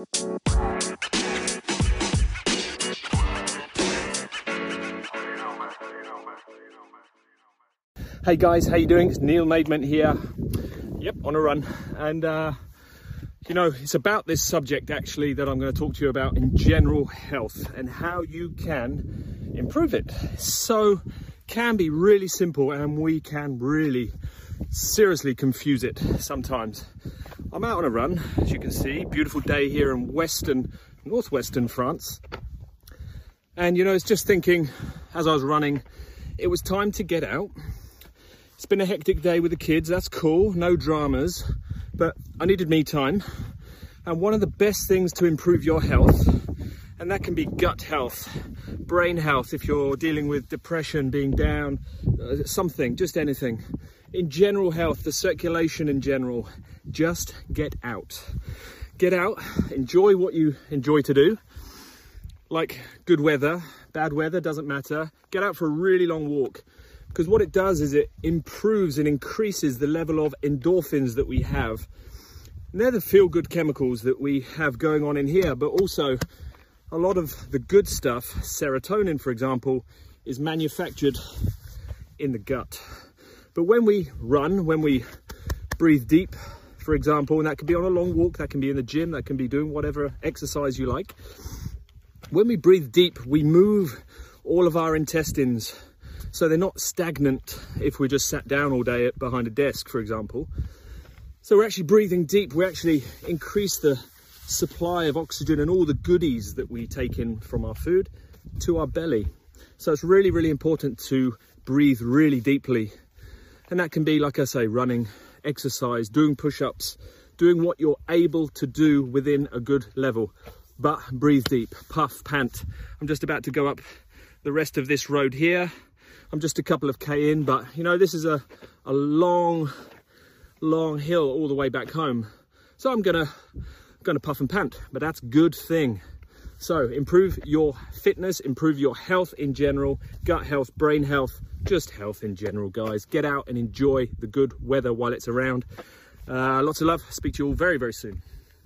Hey guys, how you doing? It's Neil Maidment here. Yep, on a run. And uh, you know, it's about this subject actually that I'm going to talk to you about in general health and how you can improve it. So can be really simple and we can really seriously confuse it sometimes. I'm out on a run, as you can see, beautiful day here in western, northwestern France. And you know, it's just thinking as I was running, it was time to get out it's been a hectic day with the kids, that's cool, no dramas, but I needed me time. And one of the best things to improve your health, and that can be gut health, brain health, if you're dealing with depression, being down, uh, something, just anything. In general health, the circulation in general, just get out. Get out, enjoy what you enjoy to do, like good weather, bad weather, doesn't matter. Get out for a really long walk because what it does is it improves and increases the level of endorphins that we have. And they're the feel-good chemicals that we have going on in here, but also a lot of the good stuff, serotonin, for example, is manufactured in the gut. But when we run, when we breathe deep, for example, and that can be on a long walk, that can be in the gym, that can be doing whatever exercise you like. When we breathe deep, we move all of our intestines so they're not stagnant if we're just sat down all day behind a desk, for example. So we're actually breathing deep. We actually increase the supply of oxygen and all the goodies that we take in from our food to our belly. So it's really, really important to breathe really deeply. And that can be, like I say, running, exercise, doing push-ups, doing what you're able to do within a good level. But breathe deep, puff, pant. I'm just about to go up the rest of this road here. I'm just a couple of K in, but you know, this is a, a long, long hill all the way back home. So I'm gonna, gonna puff and pant, but that's good thing. So improve your fitness, improve your health in general, gut health, brain health, just health in general, guys. Get out and enjoy the good weather while it's around. Uh, lots of love. Speak to you all very, very soon.